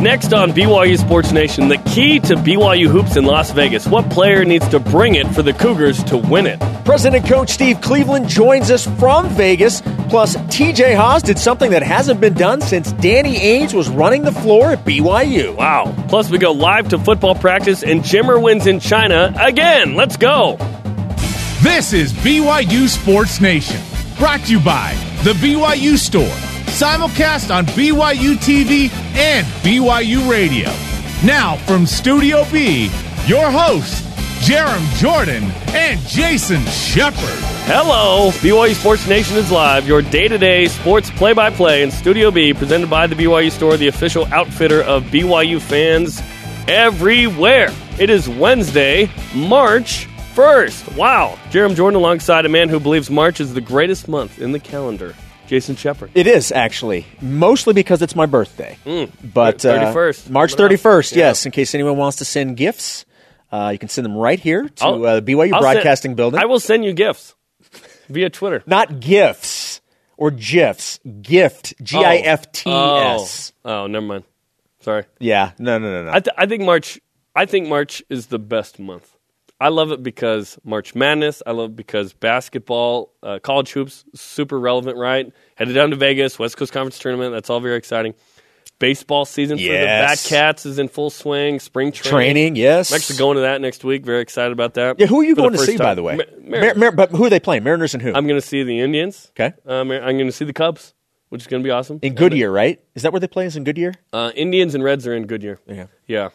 Next on BYU Sports Nation, the key to BYU hoops in Las Vegas. What player needs to bring it for the Cougars to win it? President Coach Steve Cleveland joins us from Vegas. Plus, TJ Haws did something that hasn't been done since Danny Ainge was running the floor at BYU. Wow. Plus, we go live to football practice and Jimmer wins in China again. Let's go. This is BYU Sports Nation, brought to you by The BYU Store simulcast on BYU TV and BYU Radio. Now, from Studio B, your hosts, Jarom Jordan and Jason Shepard. Hello, BYU Sports Nation is live, your day to day sports play by play in Studio B, presented by the BYU Store, the official outfitter of BYU fans everywhere. It is Wednesday, March 1st. Wow. Jarom Jordan alongside a man who believes March is the greatest month in the calendar. Jason Shepard. It is actually mostly because it's my birthday. Mm, but thirty first, uh, March thirty first. Yes, in case anyone wants to send gifts, uh, you can send them right here to uh, BYU I'll Broadcasting send, Building. I will send you gifts via Twitter. Not gifts or gifs. Gift. G I F T S. Oh, never mind. Sorry. Yeah. No. No. No. No. I, th- I think March. I think March is the best month. I love it because March Madness. I love it because basketball, uh, college hoops, super relevant, right? Headed down to Vegas, West Coast Conference tournament. That's all very exciting. Baseball season yes. for the Bat Cats is in full swing. Spring training. Training, yes. I'm actually going to that next week. Very excited about that. Yeah, who are you going to see, time. by the way? Mar- Mar- Mar- but who are they playing? Mariners and who? I'm going to see the Indians. Okay. Um, I'm going to see the Cubs, which is going to be awesome. In Goodyear, right? Is that where they play? Is in Goodyear? Uh, Indians and Reds are in Goodyear. Yeah. Yeah.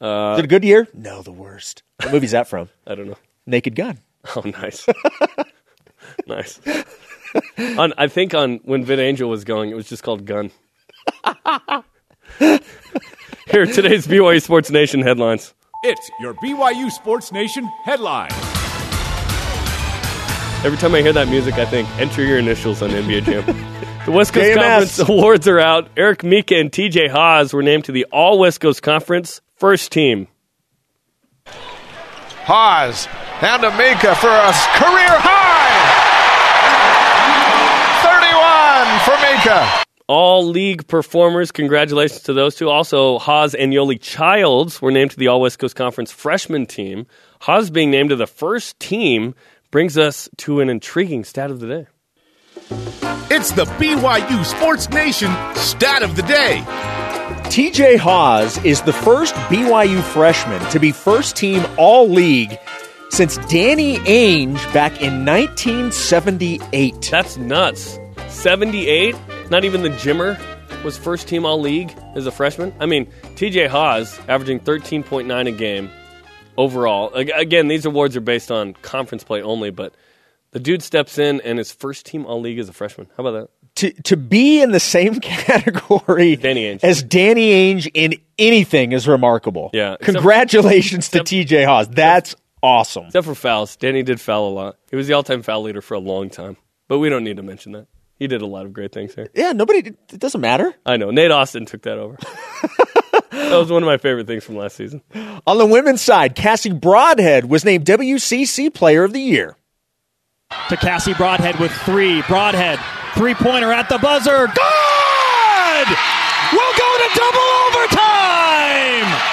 Uh, is it a good year? No, the worst. What movie's that from? I don't know. Naked Gun. Oh, nice, nice. on, I think on when VidAngel was going, it was just called Gun. Here, today's BYU Sports Nation headlines. It's your BYU Sports Nation headline. Every time I hear that music, I think enter your initials on NBA Jam. The West Coast JMS. Conference awards are out. Eric Mika and TJ Haas were named to the All West Coast Conference first team. Haws down to for a career high. 31 for Mika. All league performers, congratulations to those two. Also, Haws and Yoeli Childs were named to the All West Coast Conference freshman team. Haws being named to the first team brings us to an intriguing stat of the day. It's the BYU Sports Nation stat of the day. TJ Haws is the first BYU freshman to be first team all league since Danny Ainge back in 1978. That's nuts. 78? Not even the Jimmer was first team all league as a freshman. I mean, TJ Haws averaging 13.9 a game overall. Again, these awards are based on conference play only, but the dude steps in and is first team all league as a freshman. How about that? To, to be in the same category Danny Ainge. as Danny Ainge in anything is remarkable. Yeah. Congratulations except, to TJ Haws. That's except, awesome. Except for fouls. Danny did foul a lot. He was the all time foul leader for a long time. But we don't need to mention that. He did a lot of great things here. Yeah, nobody, it doesn't matter. I know. Nate Austin took that over. that was one of my favorite things from last season. On the women's side, Cassie Broadhead was named WCC Player of the Year. To Cassie Broadhead with three. Broadhead, three pointer at the buzzer. Good! We'll go to double overtime!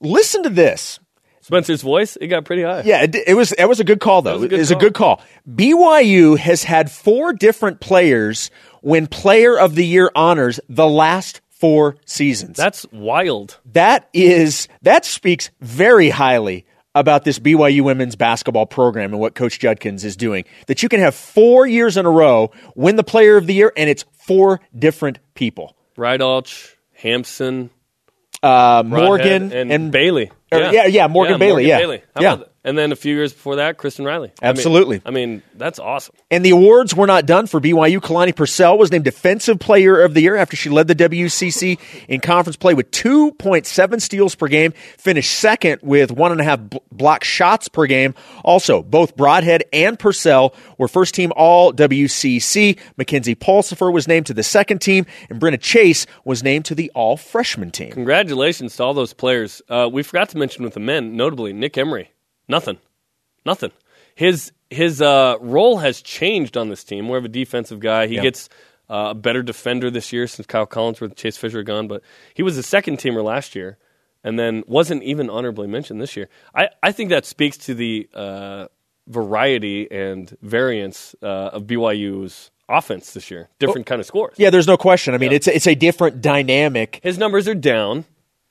Listen to this. Spencer's voice, it got pretty high. Yeah, it, it was it was a good call though. was a good it was call. a good call. BYU has had four different players win Player of the Year honors the last four seasons. That's wild. That is that speaks very highly about this BYU women's basketball program and what Coach Judkins is doing. That you can have four years in a row win the Player of the Year, and it's four different people. Rydalch, Hamson, Uh, Morgan and, and Bailey. Or- yeah, yeah, Morgan Bailey, yeah. How Yeah. about that? And then a few years before that, Kristen Riley. I mean- Absolutely. I mean, that's awesome. And the awards were not done for BYU. Kalani Purcell was named Defensive Player of the Year after she led the WCC in conference play with 2.7 steals per game, finished second with one and a half block shots per game. Also, both Broadhead and Purcell were first team All WCC. Mackenzie Pulsifer was named to the second team, and Brenna Chase was named to the All Freshman team. Congratulations to all those players. Uh, we forgot to mention with the men, notably Nick Emery. Nothing. Nothing. His his uh, role has changed on this team. More of a defensive guy. He Yeah. gets uh, a better defender this year since Kyle Collinsworth and Chase Fisher are gone. But he was a second teamer last year, and then wasn't even honorably mentioned this year. I, I think that speaks to the uh, variety and variance uh, of BYU's offense this year. Different kind of scores. Yeah, there's no question. I mean, it's it's a different dynamic. His numbers are down,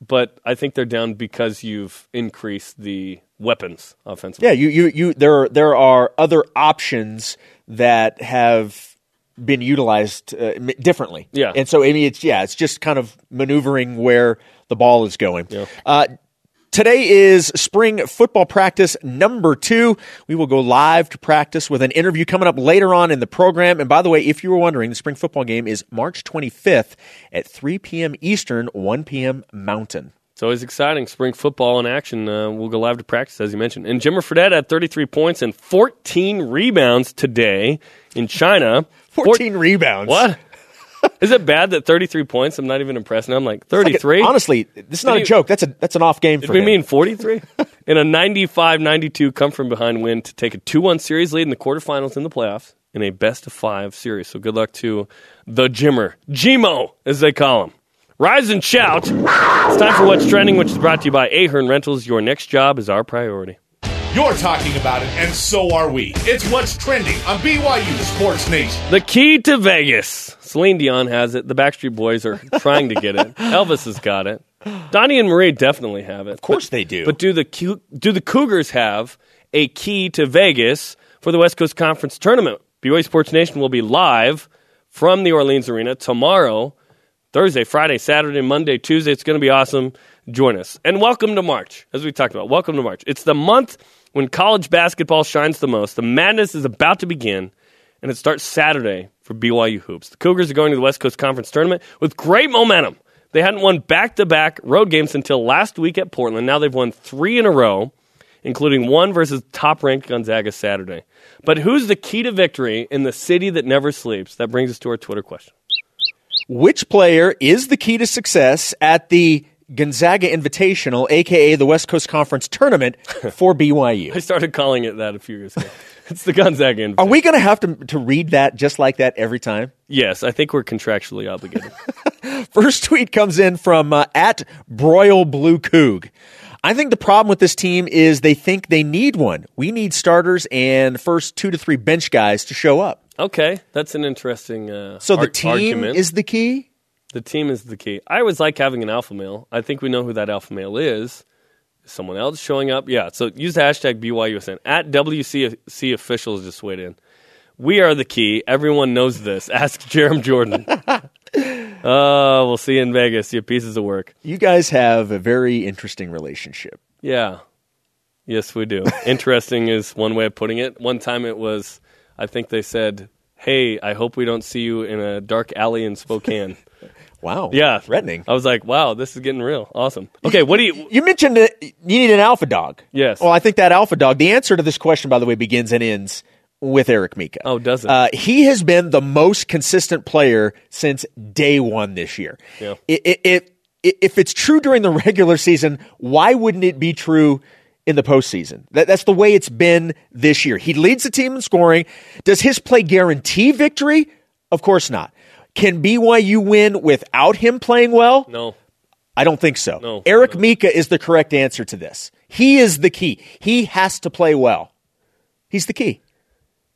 but I think they're down because you've increased the weapons offensively. Yeah, you you you there there are other options that have been utilized uh, differently. Yeah. and so I mean, it's yeah, it's just kind of maneuvering where the ball is going. Yeah. Uh, Today is spring football practice number two. We will go live to practice with an interview coming up later on in the program. And by the way, if you were wondering, the spring football game is March 25th at 3 p.m. Eastern, 1 p.m. Mountain. It's always exciting. Spring football in action. Uh, we'll go live to practice, as you mentioned. And Jimmer Fredette had 33 points and 14 rebounds today in China. 14 Four- rebounds. What? Is it bad that 33 points? I'm not even impressed. And I'm like, It's like 33? honestly, this is not Did a joke. That's a that's an off game Did for we him. mean 43? in a 95 92 come from behind win to take a 2 1 series lead in the quarterfinals in the playoffs in a best of five series. So good luck to the Jimmer. Gmo, as they call him. Rise and shout. It's time for What's Trending, which is brought to you by Ahern Rentals. Your next job is our priority. You're talking about it, and so are we. It's what's trending on BYU Sports Nation. The key to Vegas. Celine Dion has it. The Backstreet Boys are trying to get it. Elvis has got it. Donnie and Marie definitely have it. Of course they do. But do the do the Cougars have a key to Vegas for the West Coast Conference tournament? BYU Sports Nation will be live from the Orleans Arena tomorrow, Thursday, Friday, Saturday, Monday, Tuesday. It's going to be awesome. Join us. And welcome to March, as we talked about. Welcome to March. It's the month when college basketball shines the most. The madness is about to begin, and it starts Saturday for BYU Hoops. The Cougars are going to the West Coast Conference tournament with great momentum. They hadn't won back to back road games until last week at Portland. Now they've won three in a row, including one versus top ranked Gonzaga Saturday. But who's the key to victory in the city that never sleeps? That brings us to our Twitter question. Which player is the key to success at the Gonzaga Invitational, aka the West Coast Conference Tournament for BYU? I started calling it that a few years ago. it's the Gonzaga. Invitational. Are we going to have to to read that just like that every time? Yes, I think we're contractually obligated. First tweet comes in from uh, at Broil Blue Coog. I think the problem with this team is they think they need one. We need starters and first two to three bench guys to show up. okay, that's an interesting. Uh, So the ar- team argument. is the key. The team is the key. I always like having an alpha male. I think we know who that alpha male is. Is Someone else showing up? Yeah. So use the hashtag BYUSN. At WCC officials just weighed in. We are the key. Everyone knows this. Ask Jarom Jordan. Oh, we'll see you in Vegas. You pieces of work. You guys have a very interesting relationship. Yeah. Yes, we do. Interesting is one way of putting it. One time it was, I think they said, hey, I hope we don't see you in a dark alley in Spokane. Wow. Yeah. Threatening. I was like, wow, this is getting real. Awesome. Okay, what do you. You mentioned that you need an alpha dog. Yes. Well, I think that alpha dog, the answer to this question, by the way, begins and ends with Eric Mika. Oh, does it? Uh, he has been the most consistent player since day one this year. Yeah. I- I- If, if it's true during the regular season, why wouldn't it be true in the postseason? That, that's the way it's been this year. He leads the team in scoring. Does his play guarantee victory? Of course not. Can BYU win without him playing well? No. I don't think so. No. Eric Mika is the correct answer to this. He is the key. He has to play well. He's the key.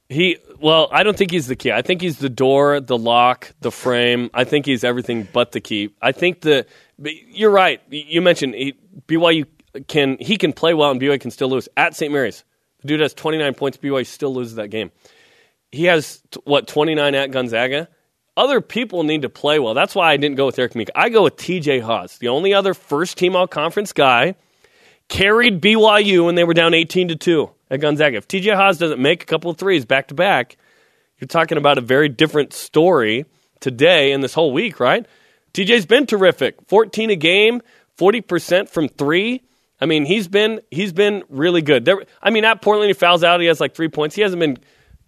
He well, I don't think he's the key. I think he's the door, the lock, the frame. I think he's everything but the key. I think the you're right. You mentioned he, BYU can he can play well and BYU can still lose at St. Mary's. The dude has 29 points. BYU still loses that game. He has what 29 at Gonzaga. Other people need to play well. That's why I didn't go with Eric Mika. I go with T.J. Haws, the only other first team all conference guy carried BYU when they were down 18 to 2 at Gonzaga. If TJ Haws doesn't make a couple of threes back to back, you're talking about a very different story today and this whole week, right? TJ's been terrific. 14 a game, 40% from 3. I mean, he's been he's been really good. There I mean, at Portland he fouls out, he has like 3 points. He hasn't been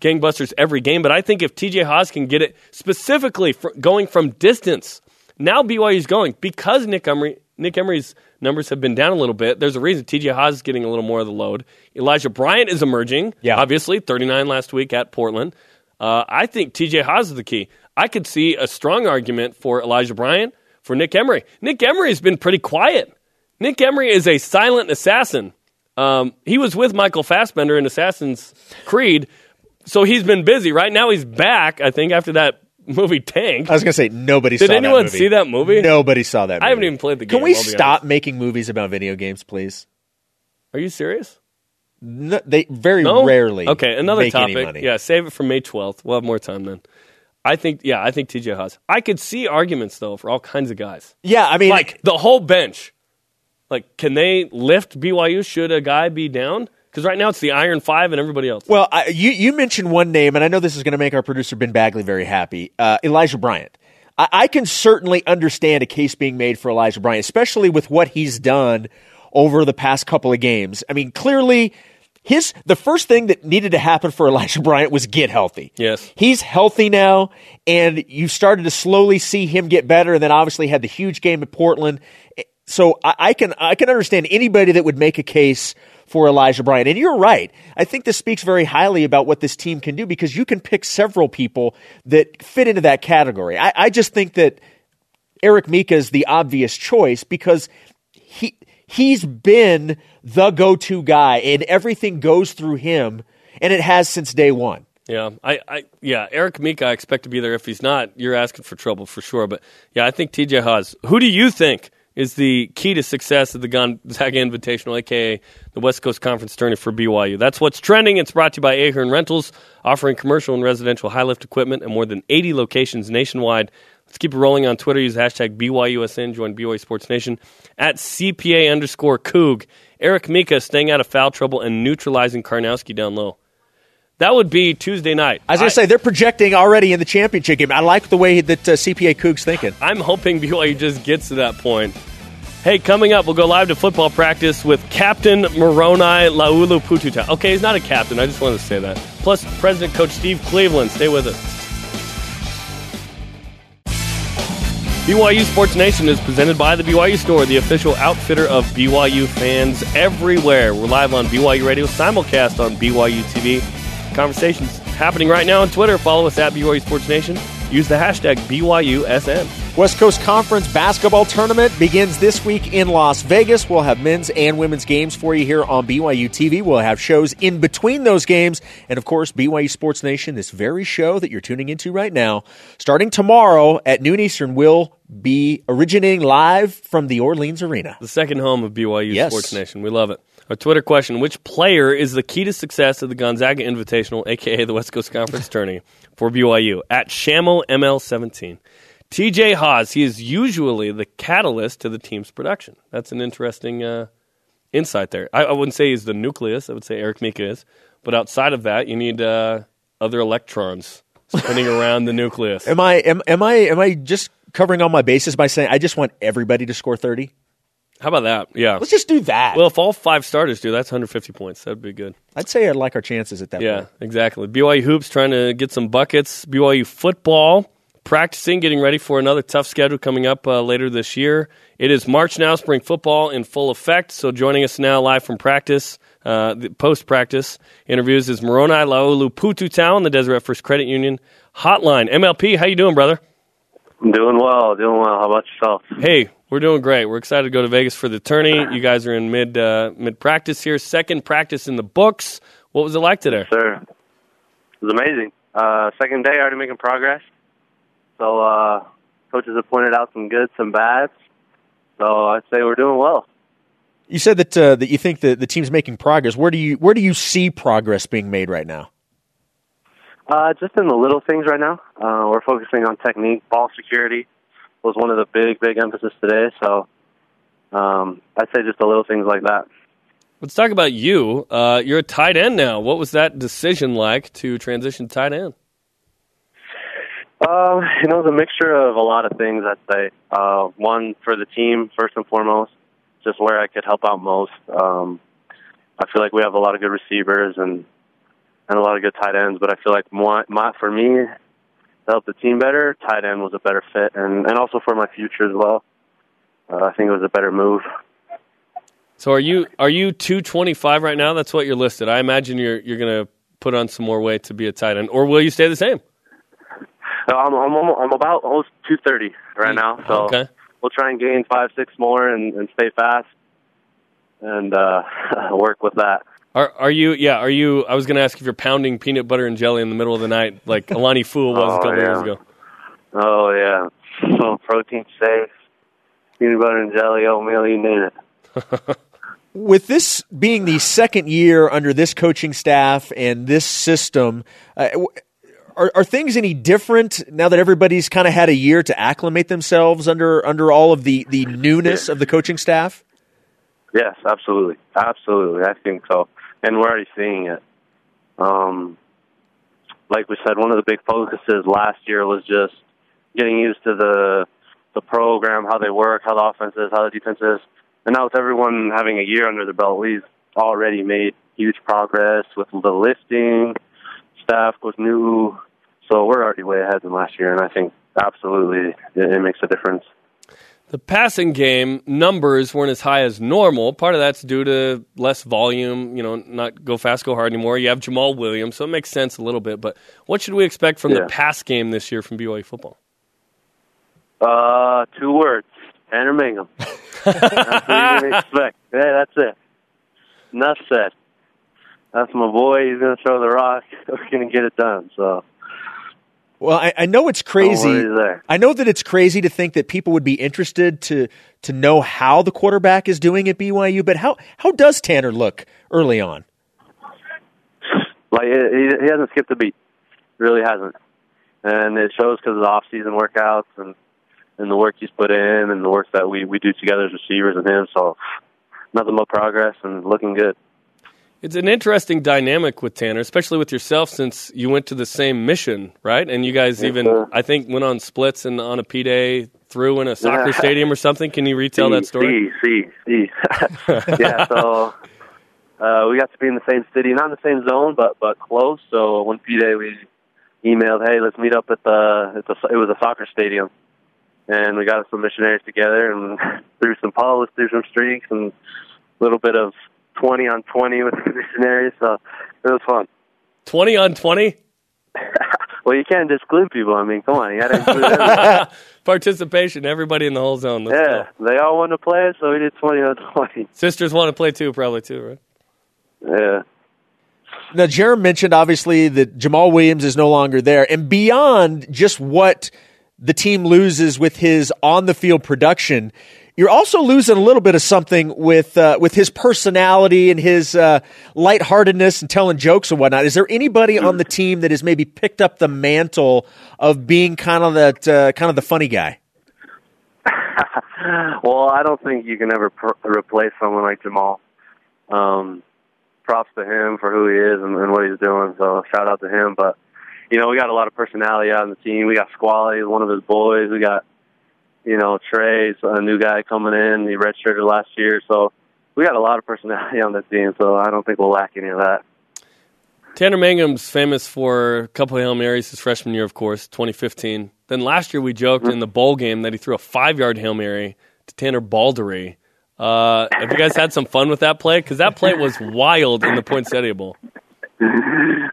gangbusters every game, but I think if TJ Haws can get it specifically going from distance, now BYU's going because Nick Emery Nick Emery's numbers have been down a little bit. There's a reason TJ Haws is getting a little more of the load. Elijah Bryant is emerging. Yeah. obviously 39 last week at Portland. Uh, I think TJ Haws is the key. I could see a strong argument for Elijah Bryant, for Nick Emery. Nick Emery has been pretty quiet. Nick Emery is a silent assassin. Um, he was with Michael Fassbender in Assassin's Creed, so he's been busy. Right now, he's back. I think after that movie Tank. I was going to say nobody Did saw anyone that movie. Did anyone see that movie? Nobody saw that movie. I haven't even played the game, Can we I'll be stop honest. making movies about video games, please? Are you serious? No, they very No? rarely. Okay, another make any topic. money. Yeah, save it for May 12th. We'll have more time then. I think, yeah, I think TJ Haws. I could see arguments, though, for all kinds of guys. Yeah, I mean, Like the whole bench. Like, can they lift BYU? Should a guy be down? Because right now it's the Iron Five and everybody else. Well, I, you you mentioned one name, and I know this is going to make our producer Ben Bagley very happy. Uh, Elijah Bryant. I, I can certainly understand a case being made for Elijah Bryant, especially with what he's done over the past couple of games. I mean, clearly. His the first thing that needed to happen for Elijah Bryant was get healthy. Yes. He's healthy now, and you started to slowly see him get better, and then obviously had the huge game at Portland. So I, I can I can understand anybody that would make a case for Elijah Bryant. And you're right. I think this speaks very highly about what this team can do because you can pick several people that fit into that category. I, I just think that Eric Mika is the obvious choice because he he's been the go-to guy and everything goes through him and it has since day one. Yeah, I, I, yeah, Eric Mika, I expect to be there. If he's not, you're asking for trouble for sure. But yeah, I think TJ Haws. Who do you think is the key to success of the Gonzaga Invitational, aka the West Coast Conference tournament for BYU? That's what's trending. It's brought to you by Ahern Rentals, offering commercial and residential high lift equipment in more than 80 locations nationwide. Let's keep it rolling on Twitter. Use hashtag BYUSN. Join BYU Sports Nation at CPA underscore Coog. Eric Mika staying out of foul trouble and neutralizing Karnowski down low. That would be Tuesday night. I was going to say they're projecting already in the championship game. I like the way that uh, CPA Coog's thinking. I'm hoping BYU just gets to that point. Hey, coming up, we'll go live to football practice with Captain Moroni Laulu Pututau. Okay, he's not a captain. I just wanted to say that. Plus, President Coach Steve Cleveland. Stay with us. BYU Sports Nation is presented by the BYU Store, the official outfitter of BYU fans everywhere. We're live on BYU Radio, simulcast on BYU TV. Conversations happening right now on Twitter. Follow us at BYU Sports Nation. Use the hashtag BYUSN. West Coast Conference basketball tournament begins this week in Las Vegas. We'll have men's and women's games for you here on BYU TV. We'll have shows in between those games. And of course, BYU Sports Nation, this very show that you're tuning into right now, starting tomorrow at noon Eastern, will be originating live from the Orleans Arena. The second home of BYU Yes. Sports Nation. We love it. Our Twitter question Which player is the key to success of the Gonzaga Invitational, aka the West Coast Conference Tourney, for BYU? At Shamel ML17. TJ Haws, he is usually the catalyst to the team's production. That's an interesting uh, insight there. I, I wouldn't say he's the nucleus, I would say Eric Mika is. But outside of that, you need uh, other electrons spinning around the nucleus. Am I am, am I am I just covering all my bases by saying I just want everybody to score 30? How about that? Yeah. Let's just do that. Well, if all five starters do, that's 150 points. That'd be good. I'd say I'd like our chances at that Yeah, point. exactly. BYU hoops trying to get some buckets. BYU football practicing, getting ready for another tough schedule coming up uh, later this year. It is March now, spring football in full effect. So joining us now live from practice, uh, the post practice interviews is Moroni Laulu Pututau, the Deseret First Credit Union hotline. MLP, how you doing, brother? I'm doing well, doing well. How about yourself? Hey, we're doing great. We're excited to go to Vegas for the tourney. You guys are in mid uh, mid practice here, second practice in the books. What was it like today? Sir, it was amazing. Uh, second day, already making progress. So, uh, coaches have pointed out some good, some bads. So, I'd say we're doing well. You said that uh, that you think that the team's making progress. Where do you where do you see progress being made right now? Uh, just in the little things right now. Uh, we're focusing on technique. Ball security was one of the big, big emphasis today. So, um, I'd say just the little things like that. Let's talk about you. Uh, you're a tight end now. What was that decision like to transition to tight end? Um, you know, it was a mixture of a lot of things. I'd say uh, one for the team first and foremost, just where I could help out most. Um, I feel like we have a lot of good receivers and and a lot of good tight ends, but I feel like more, my, for me to help the team better, tight end was a better fit, and and also for my future as well. Uh, I think it was a better move. So are you are you 225 right now? That's what you're listed. I imagine you're you're going to put on some more weight to be a tight end, or will you stay the same? So I'm I'm I'm about almost 230 right now. So Okay. we'll try and gain five six more and, and stay fast and uh, work with that. Are are you? Yeah. Are you? I was going to ask if you're pounding peanut butter and jelly in the middle of the night, like Alani Fua was a Oh, couple yeah. years ago. Oh yeah, so protein safe, peanut butter and jelly, oatmeal, you name it. With this being the second year under this coaching staff and this system, uh, are, are things any different now that everybody's kind of had a year to acclimate themselves under under all of the the newness of the coaching staff? Yes, absolutely, absolutely. I think so, and we're already seeing it. Um, like we said, one of the big focuses last year was just getting used to the the program, how they work, how the offense is, how the defense is, and now with everyone having a year under their belt, we've already made huge progress with the lifting. Staff was new, so we're already way ahead than last year, and I think absolutely it, it makes a difference. The passing game numbers weren't as high as normal. Part of that's due to less volume, you know, not go fast, go hard anymore. You have Jamaal Williams, so it makes sense a little bit. But what should we expect from the Yeah. pass game this year from BYU football? Uh, two words: Tanner Mangum. that's what you expect. Yeah, that's it. Enough said. That's my boy. He's gonna throw the rock. We're gonna get it done. So Well, I, I know it's crazy. Oh, I know that it's crazy to think that people would be interested to to know how the quarterback is doing at BYU, but how how does Tanner look early on? like he, he hasn't skipped a beat. Really hasn't, and it shows because of the off-season workouts and and the work he's put in and the work that we we do together as receivers and him. So nothing but progress and looking good. It's an interesting dynamic with Tanner, especially with yourself, since you went to the same mission, right? And you guys Yes, even, sir. I think, went on splits and on a P day through in a soccer Yeah. stadium or something. Can you retell that story? See, see, see. yeah, so uh, we got to be in the same city, not in the same zone, but but close. So one P day we emailed, hey, let's meet up at the it was a soccer stadium, and we got some missionaries together and threw some posts, threw some streaks, and a little bit of twenty on twenty with the missionaries. So it was fun. 20 on 20? Well, you can't exclude people. I mean, come on, you got to include everybody. Participation, everybody in the whole zone. Let's yeah, go. they all want to play so we did twenty on twenty. Sisters want to play too, probably too, right? Yeah. Now, Jarom mentioned obviously that Jamaal Williams is no longer there, and beyond just what the team loses with his on the field production, you're also losing a little bit of something with uh, with his personality and his uh, lightheartedness and telling jokes and whatnot. Is there anybody on the team that has maybe picked up the mantle of being kind of that uh, kind of the funny guy? well, I don't think you can ever replace someone like Jamaal. Um, props to him for who he is and, and what he's doing. So shout out to him. But you know, we got a lot of personality out on the team. We got Squally, one of his boys. We got you know Trey's a new guy coming in. He redshirted last year, so we got a lot of personality on this team. So I don't think we'll lack any of that. Tanner Mangum's famous for a couple of Hail Marys his freshman year, of course, 2015. Then last year we joked in the bowl game that he threw a five yard Hail Mary to Tanner Balderree. Uh, have you guys had some fun with that play? Because that play was wild in the Poinsettia Bowl. Uh,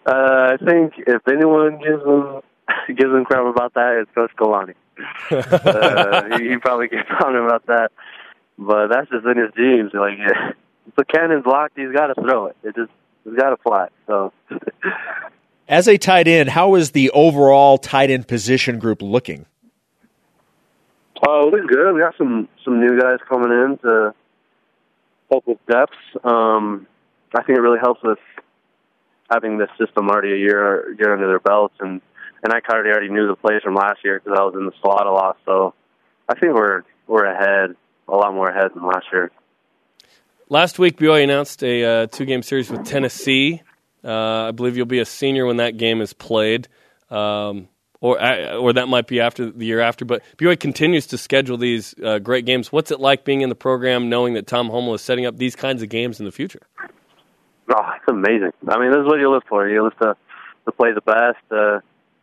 I think if anyone gives them gives them crap about that, it's Coach Kalani. Uh, he, he probably gets on about that, but that's just in his genes. Like if the cannon's locked, he's got to throw it. It just he's got to fly. So As a tight end, how is the overall tight end position group looking? Oh, we're good. We got some some new guys coming in to help with depth. Um, I think it really helps us having this system already a year year under their belts, and and I kind of already knew the plays from last year because I was in the slot a lot. So I think we're we're ahead, a lot more ahead than last year. Last week, BYU announced a uh, two game series with Tennessee. Uh, I believe you'll be a senior when that game is played. Um, or, uh, or that might be after the year after, but BYU continues to schedule these uh, great games. What's it like being in the program, knowing that Tom Holmoe is setting up these kinds of games in the future? Oh, it's amazing. I mean, this is what you live for. You live to to play the best, uh,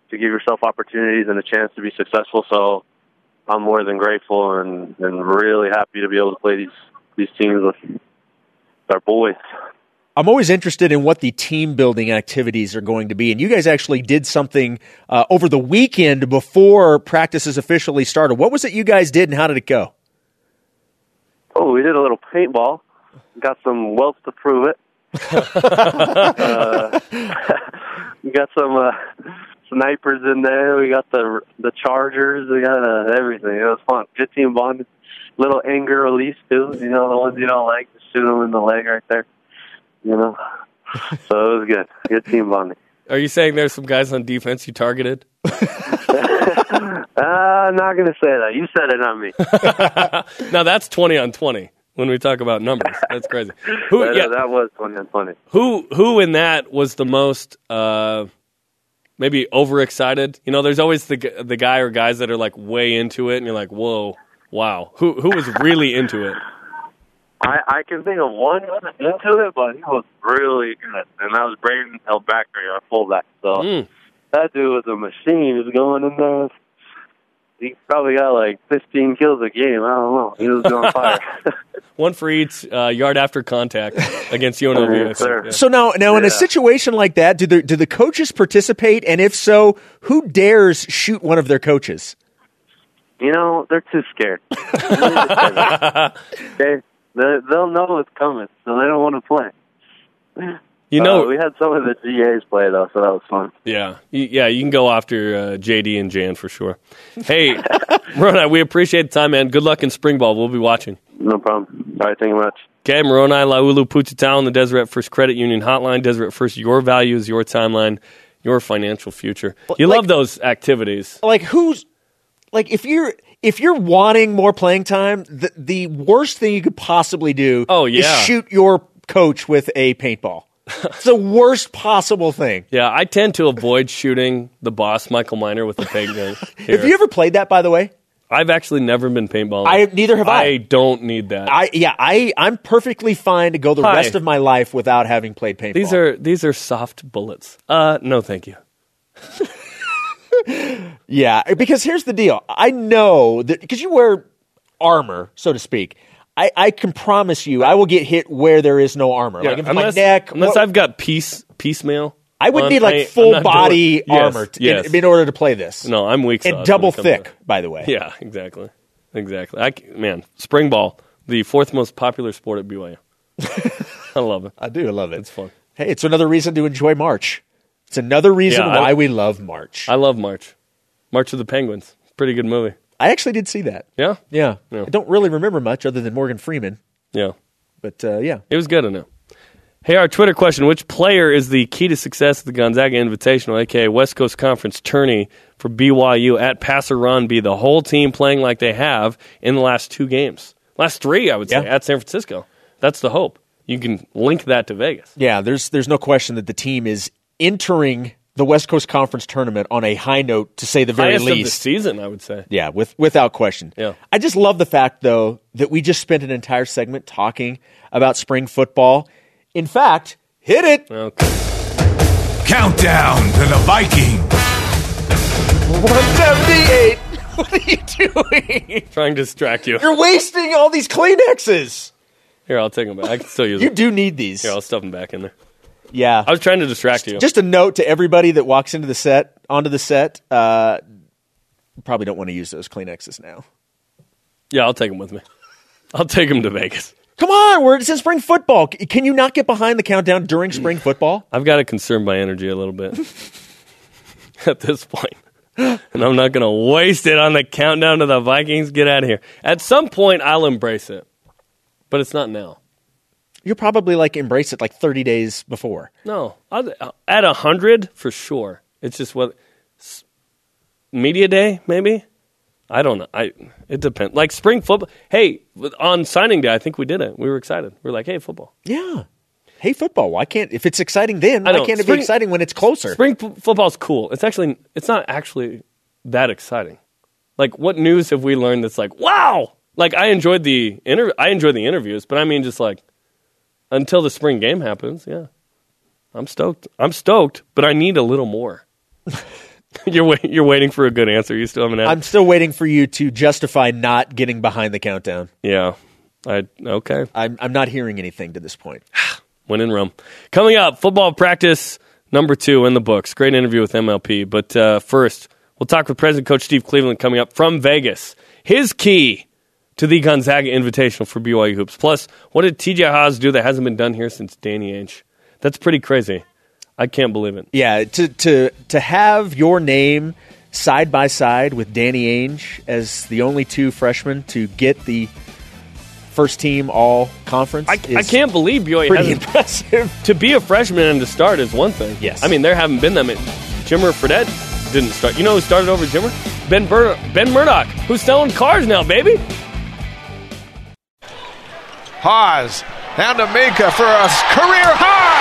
to give yourself opportunities and a chance to be successful. So I'm more than grateful and and really happy to be able to play these these teams with our boys. I'm always interested in what the team building activities are going to be. And you guys actually did something uh, over the weekend before practices officially started. What was it you guys did, and how did it go? Oh, we did a little paintball. Got some welts to prove it. uh, we got some uh, snipers in there. We got the the chargers. We got uh, everything. It was fun. Fifteen team bonding. Little anger release too. You know the ones you don't like, just shoot them in the leg right there. You know. so it was good. Good team bonding. Are you saying there's some guys on defense you targeted? uh, I'm not gonna say that. You said it, on me. now that's twenty on twenty when we talk about numbers. That's crazy. Who? that, yeah, that was twenty on twenty. who? Who in that was the most? Uh, maybe overexcited. You know, there's always the the guy or guys that are like way into it, and you're like, whoa, wow. Who who was really into it? I, I can think of one into it, but he was really good, and that was Brayden El-Bakri, our fullback. So Mm. that dude was a machine. He was going in there. He probably got like 15 kills a game. I don't know. He was on fire. One for each uh, yard after contact against UNLV. I Yes, think. Yeah. So now, now in a situation like that, do the do the coaches participate? And if so, who dares shoot one of their coaches? you know, they're too scared. they, they they'll know what's coming, so they don't want to play. You know, Uh, we had some of the GAs play though, so that was fun. Yeah, yeah, you can go after uh, JD and Jan for sure. Hey, Moroni, we appreciate the time, man. Good luck in spring ball. We'll be watching. No problem. All right, thank you much. Okay, Moroni, Laulu, Pututau, and the Deseret First Credit Union Hotline. Deseret First, your values, your timeline, your financial future. You like- love those activities. Like who's like if you're if you're wanting more playing time, the the worst thing you could possibly do Oh, is yeah. shoot your coach with a paintball. It's the worst possible thing. Yeah, I tend to avoid shooting the boss, Michael Miner, with a paint gun. Have you ever played that by the way? I've actually never been paintballing. I neither have I. I don't need that. I yeah, I I'm perfectly fine to go the Hi. rest of my life without having played paintball. these are these are soft bullets. Uh, no, thank you. Yeah, because here's the deal. I know that because you wear armor, so to speak. I, I can promise you, I will get hit where there is no armor. like if unless my neck, unless what- I've got piece piecemeal. I would need like full body doing- Yes, armor t- yes. in, in order to play this. no, I'm weak and double thick, to- by the way. Yeah, exactly, exactly. I, man, spring ball, the fourth most popular sport at BYU. I love it. I do. I love it. It's fun. Hey, it's another reason to enjoy March. It's another reason Yeah, I- why we love March. I love March. March of the Penguins. Pretty good movie. I actually did see that. Yeah, Yeah. Yeah. I don't really remember much other than Morgan Freeman, yeah. but uh, yeah. It was good enough. Hey, our Twitter question: Which player is the key to success of the Gonzaga Invitational, aka West Coast Conference tourney for BYU at Passer Ron B? The whole team playing like they have in the last two games, last three, I would say, Yeah. at San Francisco. That's the hope. You can link that to Vegas. Yeah, there's there's no question that the team is entering the West Coast Conference tournament on a high note, to say the very Highest of the least. season, I would say. Yeah, with without question. Yeah. I just love the fact though that we just spent an entire segment talking about spring football. In fact, hit it. Okay. Countdown to the Viking. 178. What are you doing? Trying to distract you. You're wasting all these Kleenexes. Here, I'll take them back. I can still use You them. do need these. Here, I'll stuff them back in there. Yeah. I was trying to distract you. Just a note to everybody that walks into the set, onto the set, uh, probably don't want to use those Kleenexes now. yeah, I'll take them with me. I'll take them to Vegas. Come on, we're it's in spring football. C- Can you not get behind the countdown during spring football? I've got to conserve my energy a little bit at this point. And I'm not going to waste it on the countdown to the Vikings. Get out of here. At some point, I'll embrace it, but it's not now. You'll probably like embrace it like 30 days before. No, I'll, at a hundred for sure. It's just what media day maybe. I don't know. I it depends. Like spring football. Hey, on signing day, I think we did it. We were excited. We were like, hey, football. Yeah. Hey, football. Why can't if it's exciting then? I Why can't it be exciting when it's closer? Spring f- football's cool. It's actually it's not actually that exciting. Like what news have we learned that's like, wow? Like I enjoyed the inter- I enjoyed the interviews, but I mean just like until the spring game happens, yeah. I'm stoked. I'm stoked, but I need a little more. you're wait- you're waiting for a good answer. You still haven't had I'm still waiting for you to justify not getting behind the countdown. Yeah. I okay. I'm I'm not hearing anything to this point. When in Rome. Coming up, football practice number two in the books. Great interview with MLP. But uh, first, we'll talk with President Coach Steve Cleveland coming up from Vegas. His key to the Gonzaga Invitational for BYU Hoops. Plus, what did TJ Haws do that hasn't been done here since Danny Ainge? That's pretty crazy. I can't believe it. Yeah, to to to have your name side by side with Danny Ainge as the only two freshmen to get the first team all conference. I, I can't believe BYU pretty impressive. to be a freshman and to start is one thing. Yes. I mean, there haven't been that many. Jimmer Fredette didn't start. You know who started over Jimmer? Ben, Bur- ben Murdoch, who's selling cars now, baby. Haws down to Mika for a career high.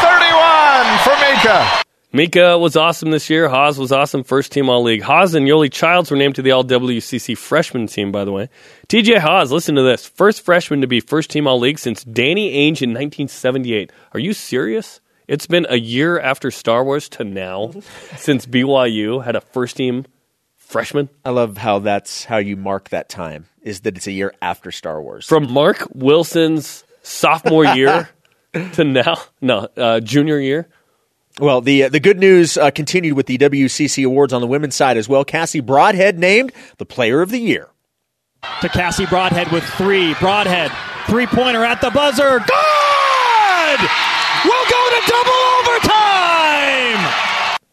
31 for Mika. Mika was awesome this year. Haws was awesome, first team All League. Haws and Yoeli Childs were named to the All WCC freshman team, by the way. TJ Haws, listen to this. First freshman to be first team All League since Danny Ainge in 1978. Are you serious? It's been a year after Star Wars to now since BYU had a first team freshman. I love how that's how you mark that time. Is that it's a year after Star Wars. From Marc Wilson's sophomore year to now, no, uh, junior year. Well, the uh, the good news uh, continued with the WCC awards on the women's side as well. Cassie Broadhead named the Player of the Year. To Cassie Broadhead with three. Broadhead, three pointer at the buzzer. Good! We'll go to double overtime!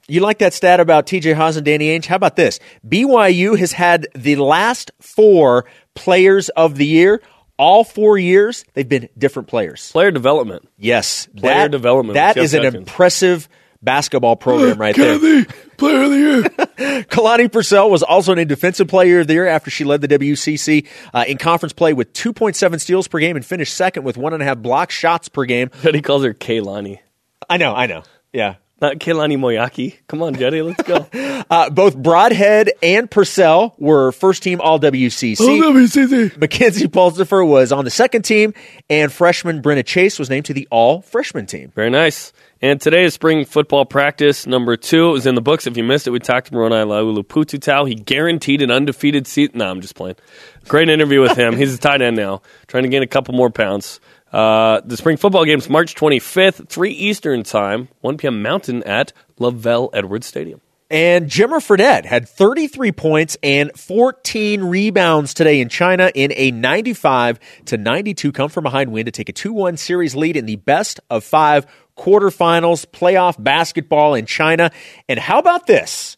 You like that stat about TJ Haws and Danny Ainge? How about this? BYU has had the last four players of the year. All four years, they've been different players. Player development. Yes, Player that, development That is with an impressive basketball program right there. player of the year. Kalani Purcell was also named Defensive Player of the Year after she led the WCC uh, in conference play with 2.7 steals per game and finished second with one and a half block shots per game. Juddy calls her Kalani. I know, I know. Yeah. Not Kaylani Moyaki. Come on, Juddy, let's go. Uh, both Broadhead and Purcell were first team All WCC. Mackenzie Pulsifer was on the second team, and freshman Brenna Chase was named to the All Freshman team. Very nice. And today is spring football practice number two. It was in the books. If you missed it, we talked to Moroni Laulu Pututau. He guaranteed an undefeated seat. No, I'm just playing. Great interview with him. He's a tight end now, trying to gain a couple more pounds. Uh, the spring football game's March 25th, 3 Eastern time, 1 p.m. Mountain at LaVell Edwards Stadium. And Jimmer Fredette had 33 points and 14 rebounds today in China in a 95 to 92 come from behind win to take a 2-1 series lead in the best of 5 quarterfinals playoff basketball in China. And how about this?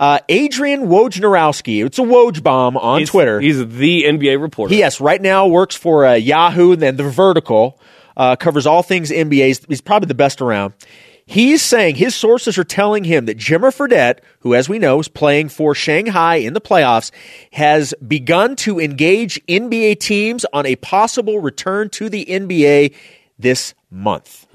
Uh, Adrian Wojnarowski, it's a Woj bomb on He's- Twitter. He's the NBA reporter. Yes, right now works for uh, Yahoo and then The Vertical, uh, covers all things NBA. He's, probably the best around. He's saying his sources are telling him that Jimmer Fredette, who, as we know, is playing for Shanghai in the playoffs, has begun to engage NBA teams on a possible return to the NBA this month.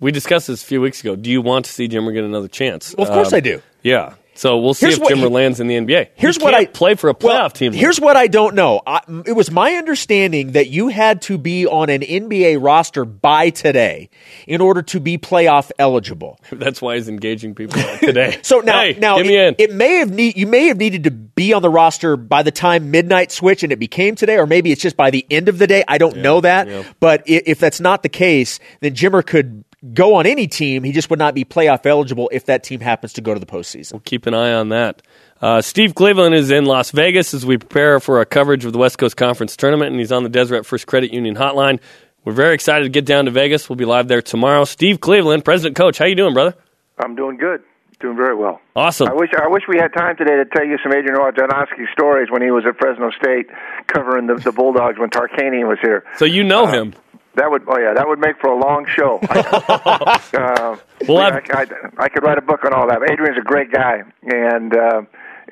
We discussed this a few weeks ago. Do you want to see Jimmer get another chance? Well, of course Um, I do. Yeah. So we'll see Here's if Jimmer lands in the NBA. Here's He what I play for a playoff well, team. Here's what I don't know. I, it was my understanding that you had to be on an NBA roster by today in order to be playoff eligible. That's why he's engaging people today. So now, Hey, now it, it may have need you may have needed to be on the roster by the time midnight switch, and it became today, or maybe it's just by the end of the day. I don't know that, yeah. but if that's not the case, then Jimmer could go on any team. He just would not be playoff eligible if that team happens to go to the postseason. We'll keep an eye on that. Uh, Steve Cleveland is in Las Vegas as we prepare for our coverage of the West Coast Conference Tournament, and he's on the Deseret First Credit Union hotline. We're very excited to get down to Vegas. We'll be live there tomorrow. Steve Cleveland, President Coach, how you doing, brother? I'm doing good. Doing very well. Awesome. I wish I wish we had time today to tell you some Adrian Wojnarowski stories when he was at Fresno State covering the, the Bulldogs when Tarkanian was here. So you know him. That would oh yeah, that would make for a long show. I, uh, We'll I, I, I could write a book on all that. Adrian's a great guy and uh,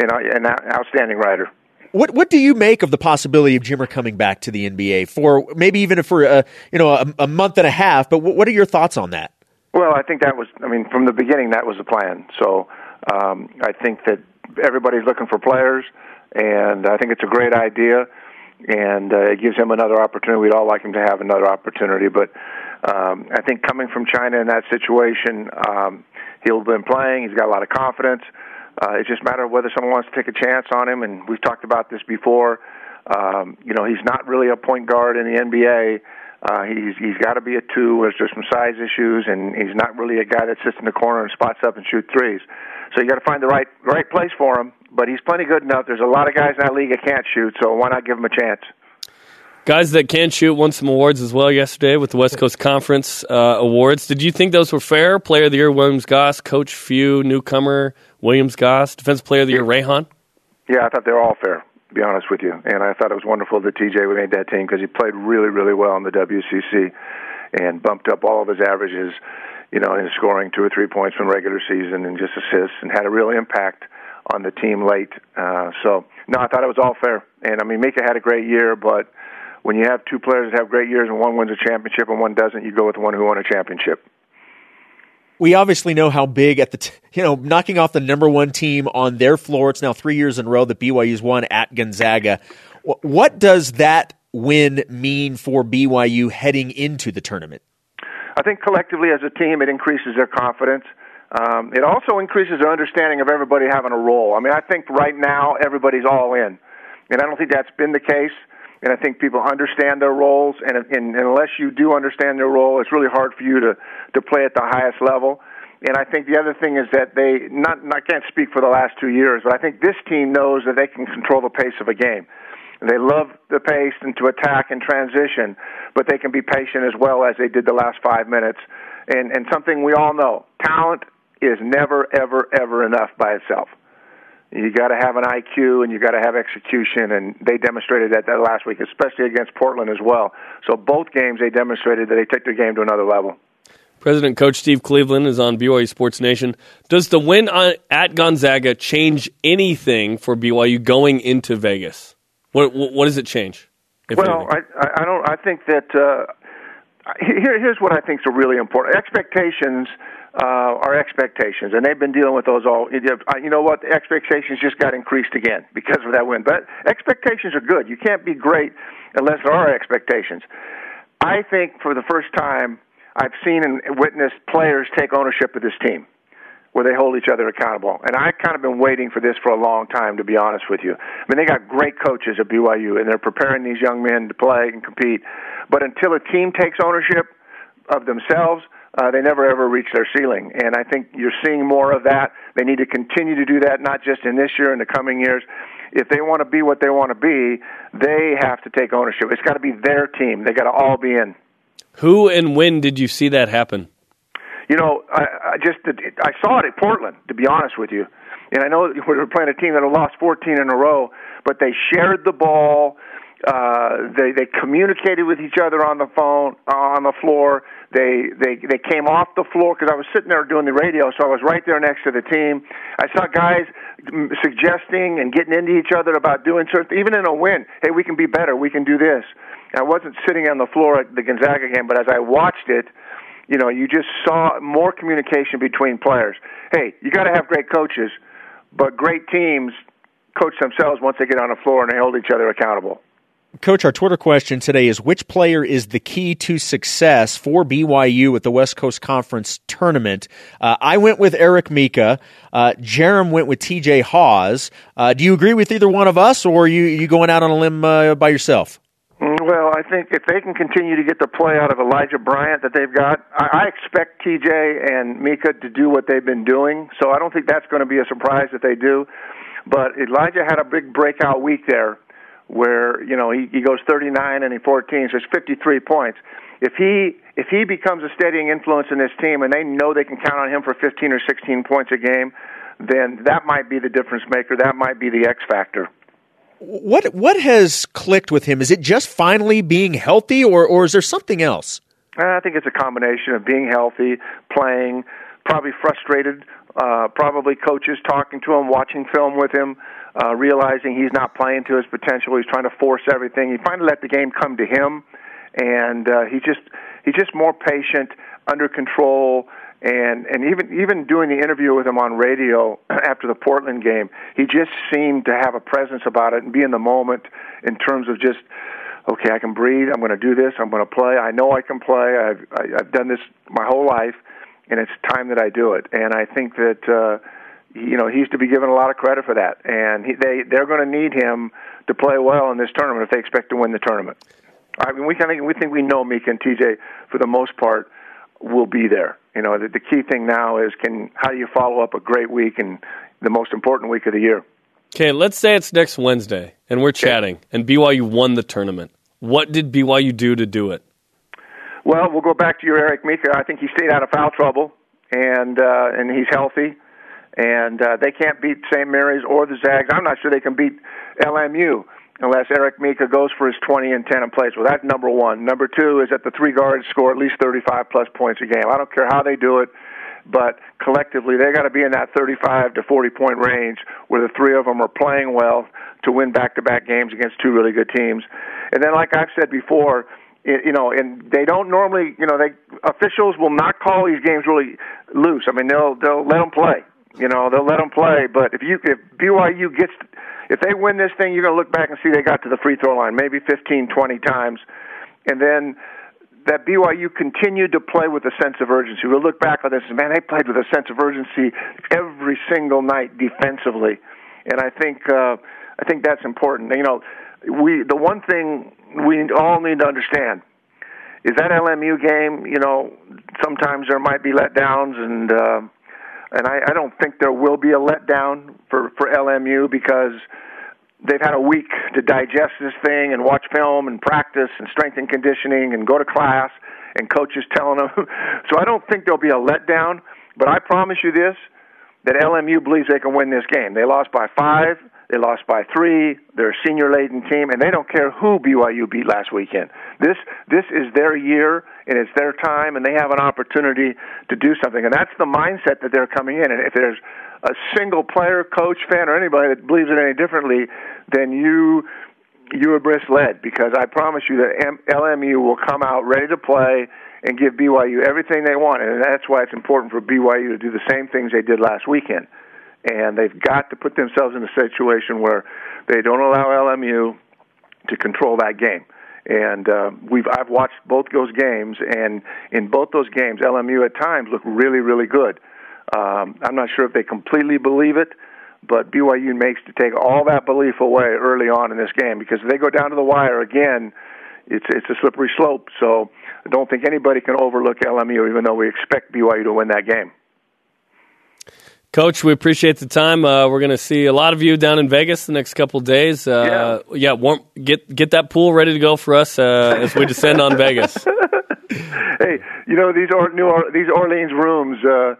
you know an outstanding writer. What what do you make of the possibility of Jimmer coming back to the NBA for maybe even for a you know a, a month and a half? But what, what are your thoughts on that? Well, I think that was, I mean, from the beginning, that was the plan. So um, I think that everybody's looking for players, and I think it's a great idea, and uh, it gives him another opportunity. We'd all like him to have another opportunity, but um, I think coming from China in that situation, um, he'll been playing. He's got a lot of confidence. Uh, it's just a matter of whether someone wants to take a chance on him, and we've talked about this before. Um, you know, he's not really a point guard in the NBA. Uh, he's he's got to be a two. There's just some size issues, and he's not really a guy that sits in the corner and spots up and shoot threes. So you got to find the right right place for him. But he's plenty good enough. There's a lot of guys in that league that can't shoot, so why not give him a chance? Guys that can shoot won some awards as well yesterday with the West Coast Conference uh, awards. Did you think those were fair? Player of the Year Williams Goss, Coach Few, newcomer Williams Goss, Defense Player of the Year Rayhan. Yeah, I thought they were all fair. To be honest with you, and I thought it was wonderful that TJ we made that team because he played really, really well in the WCC and bumped up all of his averages. You know, in scoring two or three points from regular season and just assists, and had a real impact on the team late. Uh, so no, I thought it was all fair. And I mean, Mika had a great year, but when you have two players that have great years and one wins a championship and one doesn't, you go with the one who won a championship. We obviously know how big at the t- you know knocking off the number one team on their floor. It's now three years in a row that BYU's won at Gonzaga. What does that win mean for BYU heading into the tournament? I think collectively as a team, it increases their confidence. Um, it also increases their understanding of everybody having a role. I mean, I think right now everybody's all in, and I don't think that's been the case. And I think people understand their roles, and, and, unless you do understand their role, it's really hard for you to to play at the highest level. And I think the other thing is that they not I can't speak for the last two years, but I think this team knows that they can control the pace of a game. They love the pace and to attack and transition, but they can be patient as well as they did the last five minutes. And and something we all know: talent is never, ever, ever enough by itself. You got to have an IQ and you got to have execution, and they demonstrated that, that last week, especially against Portland as well. So both games they demonstrated that they took their game to another level. President Coach Steve Cleveland is on BYU Sports Nation. Does the win on, at Gonzaga change anything for BYU going into Vegas? What what does it change? well, I, I don't. I think that uh, here, here's what I think is really important: expectations uh, are expectations, and they've been dealing with those all. You know what? Expectations just got increased again because of that win. But expectations are good. You can't be great unless there are expectations. I think for the first time, I've seen and witnessed players take ownership of this team where they hold each other accountable. And I've kind of been waiting for this for a long time, to be honest with you. I mean, they got great coaches at BYU, and they're preparing these young men to play and compete. But until a team takes ownership of themselves, uh, they never ever reach their ceiling. And I think you're seeing more of that. They need to continue to do that, not just in this year, in the coming years. If they want to be what they want to be, they have to take ownership. It's got to be their team. They got to all be in. Who and when did you see that happen? You know, I, I just I saw it at Portland. To be honest with you, and I know we were playing a team that had lost 14 in a row, but they shared the ball. Uh, they they communicated with each other on the phone uh, on the floor. They they they came off the floor because I was sitting there doing the radio, so I was right there next to the team. I saw guys suggesting and getting into each other about doing certain. Even in a win, hey, we can be better. We can do this. I wasn't sitting on the floor at the Gonzaga game, but as I watched it, you know, you just saw more communication between players. Hey, you got to have great coaches, but great teams coach themselves once they get on the floor and they hold each other accountable. Coach, our Twitter question today is which player is the key to success for BYU at the West Coast Conference tournament? Uh, I went with Eric Mika. Uh, Jarom went with TJ Haws. Uh, do you agree with either one of us, or are you, you going out on a limb uh, by yourself? Mm, well, I think if they can continue to get the play out of Elijah Bryant that they've got, I, I expect TJ and Mika to do what they've been doing. So I don't think that's going to be a surprise that they do. But Elijah had a big breakout week there where you know he, he goes 39 and he 14, so it's 53 points. If he if he becomes a steadying influence in this team, and they know they can count on him for 15 or 16 points a game, then that might be the difference maker. That might be the X factor. What what has clicked with him? Is it just finally being healthy, or or is there something else? I think it's a combination of being healthy, playing, probably frustrated, uh, probably coaches talking to him, watching film with him, uh, realizing he's not playing to his potential. He's trying to force everything. He finally let the game come to him, and uh, he just he's just more patient, under control, and and even even doing the interview with him on radio after the Portland game, he just seemed to have a presence about it and be in the moment in terms of just okay, I can breathe. I'm going to do this. I'm going to play. I know I can play. I've I, I've done this my whole life, and it's time that I do it. And I think that. uh you know he's to be given a lot of credit for that, and he, they they're going to need him to play well in this tournament if they expect to win the tournament. I mean, we think we think we know Mika and TJ for the most part will be there. You know, the, the key thing now is can how do you follow up a great week and the most important week of the year. Okay, let's say it's next Wednesday and we're chatting and BYU won the tournament. What did BYU do to do it? Well, we'll go back to your Eric Mika. I think he stayed out of foul trouble and uh, and he's healthy, and uh, they can't beat St. Mary's or the Zags. I'm not sure they can beat LMU unless Eric Mika goes for his 20 and 10 and plays. Well, that's number one. Number two is that the three guards score at least 35 plus points a game. I don't care how they do it, but collectively they got to be in that 35 to 40 point range where the three of them are playing well to win back-to-back games against two really good teams. And then, like I've said before, you know, and they don't normally, you know, they officials will not call these games really loose. I mean, they'll they'll let them play. You know, they'll let them play. But if you if BYU gets if they win this thing, you're going to look back and see they got to the free throw line maybe 15, 20 times, and then that BYU continued to play with a sense of urgency. We'll look back on this and man, they played with a sense of urgency every single night defensively, and I think uh, I think that's important. You know, we the one thing we all need to understand is that LMU game. You know, sometimes there might be letdowns and. Uh, and I, I don't think there will be a letdown for for LMU because they've had a week to digest this thing and watch film and practice and strength and conditioning and go to class and coaches telling them. so I don't think there'll be a letdown. But I promise you this: that LMU believes they can win this game. They lost by five. They lost by three. They're a senior laden team, and they don't care who BYU beat last weekend. This this is their year, and it's their time, and they have an opportunity to do something. And that's the mindset that they're coming in. And if there's a single player, coach, fan, or anybody that believes it any differently, then you you are misled because I promise you that LMU will come out ready to play and give BYU everything they want, and that's why it's important for BYU to do the same things they did last weekend and they've got to put themselves in a situation where they don't allow LMU to control that game. And uh, we've I've watched both those games, and in both those games, LMU at times looked really, really good. Um, I'm not sure if they completely believe it, but BYU makes to take all that belief away early on in this game because if they go down to the wire again, it's it's a slippery slope. So I don't think anybody can overlook LMU, even though we expect BYU to win that game. Coach, we appreciate the time. Uh, we're going to see a lot of you down in Vegas the next couple days. Uh, yeah, yeah warm, get get that pool ready to go for us uh, as we descend on Vegas. hey, you know these or, New or, these Orleans rooms, uh,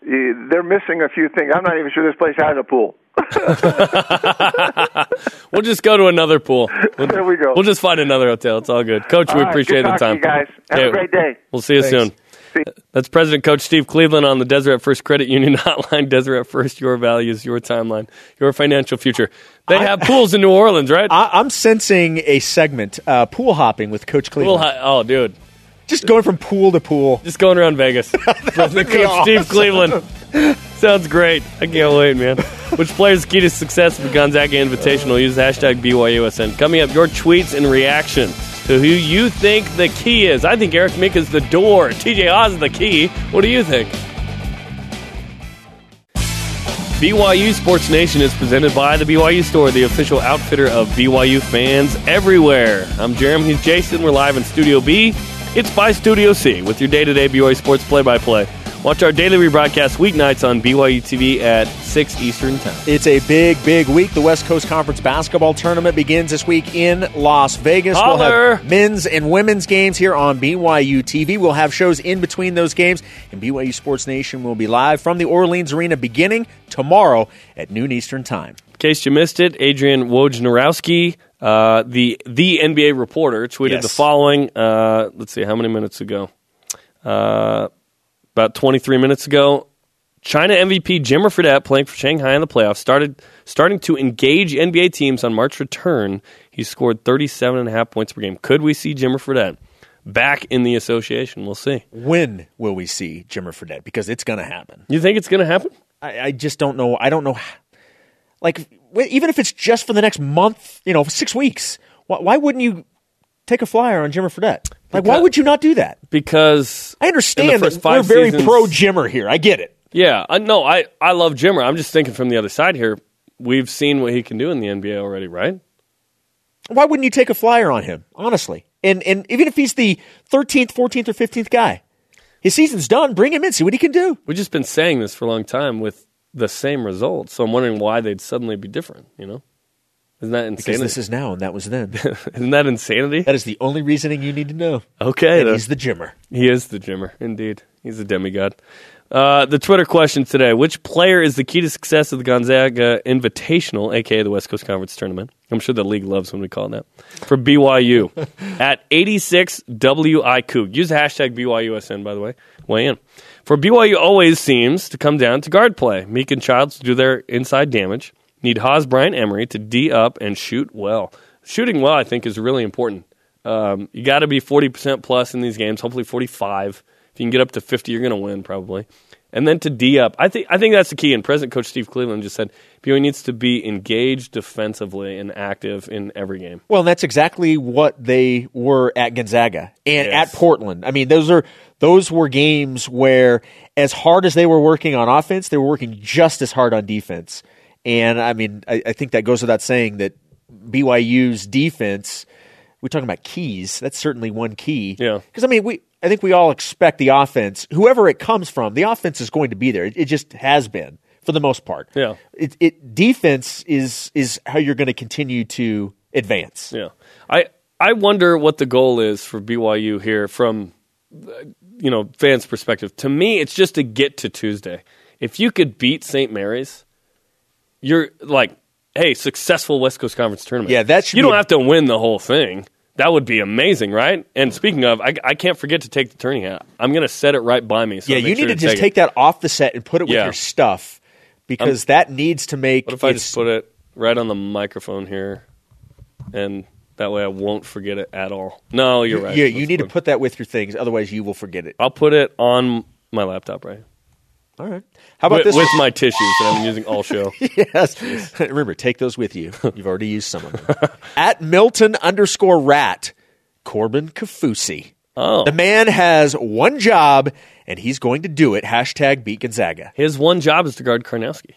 they're missing a few things. I'm not even sure this place has a pool. we'll just go to another pool. We'll, there we go. We'll just find another hotel. It's all good. Coach, all we right, appreciate the time. guys. Have yeah, a great day. We'll see you Thanks. soon. That's President Coach Steve Cleveland on the Deseret First Credit Union hotline. Deseret First, your values, your timeline, your financial future. They have I, pools in New Orleans, right? I, am sensing a segment, uh, pool hopping with Coach Cleveland. Ho- oh, dude. Just going from pool to pool. Just going around Vegas. President Coach awesome. Steve Cleveland. Sounds great. I can't wait, man. Which players key to success of the Gonzaga Invitational? Use hashtag BYUSN. Coming up, your tweets and reaction to who you think the key is. I think Eric Mika is the door. TJ Haws is the key. What do you think? BYU Sports Nation is presented by the BYU Store, the official outfitter of BYU fans everywhere. I'm Jeremy. He's Jason. We're live in Studio B. It's by Studio C with your day to day BYU Sports play by play. Watch our daily rebroadcast weeknights on BYU TV at 6 Eastern Time. It's a big, big week. The West Coast Conference basketball tournament begins this week in Las Vegas. Holler. We'll have men's and women's games here on BYU TV. We'll have shows in between those games, and BYU Sports Nation will be live from the Orleans Arena beginning tomorrow at noon Eastern Time. In case you missed it, Adrian Wojnarowski, uh, the the NBA reporter, tweeted yes. the following. Uh, let's see, how many minutes ago? Uh, about 23 minutes ago. China MVP Jimmer Fredette, playing for Shanghai in the playoffs, started starting to engage NBA teams on March return. He scored 37 and a half points per game. Could we see Jimmer Fredette back in the association? We'll see. When will we see Jimmer Fredette? Because it's going to happen. You think it's going to happen? I, I, just don't know. I don't know. Like, even if it's just for the next month, you know, six weeks, why, why wouldn't you take a flyer on Jimmer Fredette? Like, why would you not do that? Because I understand that we're very seasons, pro Jimmer here. I get it. Yeah, I, no, I I love Jimmer. I'm just thinking from the other side here. We've seen what he can do in the NBA already, right? Why wouldn't you take a flyer on him? Honestly, And and even if he's the 13th, 14th, or 15th guy, his season's done. Bring him in, see what he can do. We've just been saying this for a long time with the same results. So I'm wondering why they'd suddenly be different. You know, isn't that Because insanity? this is now and that was then. isn't that insanity? that is the only reasoning you need to know. Okay, And he's the Jimmer. He is the Jimmer, indeed. He's a demigod. Uh, the Twitter question today Which player is the key to success of the Gonzaga Invitational, aka the West Coast Conference Tournament? I'm sure the league loves when we call it that. For BYU. At 86WICOOG. Use the hashtag BYUSN, by the way. Weigh in. For BYU always seems to come down to guard play. Meek and Childs do their inside damage. Need Haws Bryant Emery to D up and shoot well. Shooting well, I think, is really important. Um, you got to be 40% plus in these games, hopefully 45. If you can get up to 50, you're going to win probably. And then to D up. I think I think that's the key. And President Coach Steve Cleveland just said BYU needs to be engaged defensively and active in every game. Well, that's exactly what they were at Gonzaga and Yes. at Portland. I mean, those are those were games where, as hard as they were working on offense, they were working just as hard on defense. And I mean, I, I think that goes without saying that BYU's defense. We're talking about keys. That's certainly one key. Yeah. Because I mean, we I think we all expect the offense, whoever it comes from, the offense is going to be there. It, it just has been for the most part. Yeah. It, it defense is is how you're going to continue to advance. Yeah, I I wonder what the goal is for BYU here from you know fans' perspective. To me, it's just to get to Tuesday. If you could beat St. Mary's, you're like, hey, successful West Coast Conference tournament. Yeah, that should you don't a- have to win the whole thing. That would be amazing, right? And speaking of, I, I can't forget to take the turning hat. I'm going to set it right by me. So yeah, you need sure to just take, take that off the set and put it with Yeah. your stuff because that needs to make. What if I just put it right on the microphone here, and that way I won't forget it at all? No, you're right. Yeah, you need to put- put that with your things, otherwise you will forget it. I'll put it on my laptop, right? All right. How about with, this? with my tissues that I've been using all show. yes. Remember, take those with you. You've already used some of them. At Milton underscore rat, Corbin Kafusi. Oh, The man has one job, and he's going to do it. Hashtag beat Gonzaga. his one job is to guard Karnowski.